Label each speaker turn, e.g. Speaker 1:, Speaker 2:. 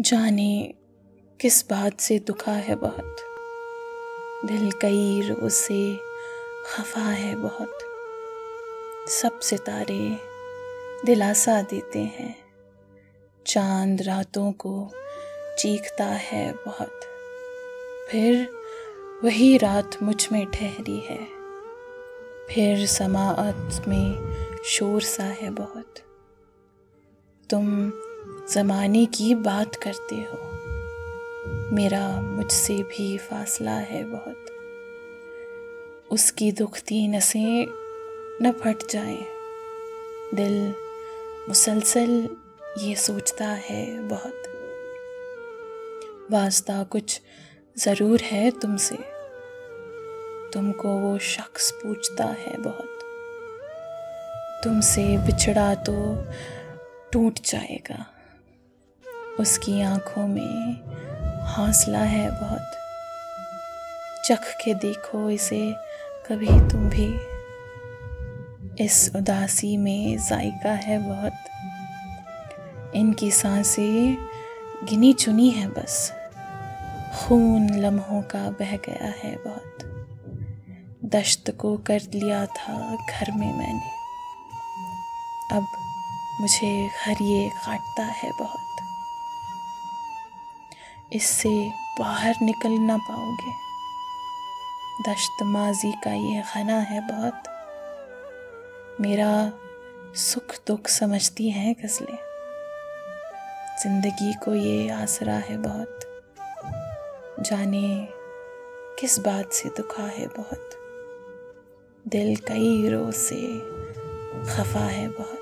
Speaker 1: जाने किस बात से दुखा है बहुत। दिल कई रोज से खफा है बहुत। सब सितारे दिलासा देते हैं। चाँद रातों को चीखता है बहुत। फिर वही रात मुझमें ठहरी है। फिर समाअत में शोर सा है बहुत। तुम ज़माने की बात करते हो। मेरा मुझसे भी फासला है बहुत। उसकी दुखती नसें न फट जाएँ। दिल मुसलसल ये सोचता है बहुत। वास्ता कुछ ज़रूर है तुमसे। तुमको वो शख्स पूछता है बहुत। तुमसे बिछड़ा तो टूट जाएगा। उसकी आँखों में हौसला है बहुत। चख के देखो इसे, कभी तुम भी। इस उदासी में जायका है बहुत। इनकी साँसें गिनी चुनी है बस। खून लम्हों का बह गया है बहुत। दश्त को कर लिया था घर में मैंने। अब मुझे घर ये काटता है बहुत। इससे बाहर निकल ना पाओगे। दश्त माजी का ये खाना है बहुत। मेरा सुख दुख समझती हैं गज़लें। ज़िंदगी को ये आसरा है बहुत। जाने किस बात से दुखा है बहुत। दिल कई रोज से खफा है बहुत।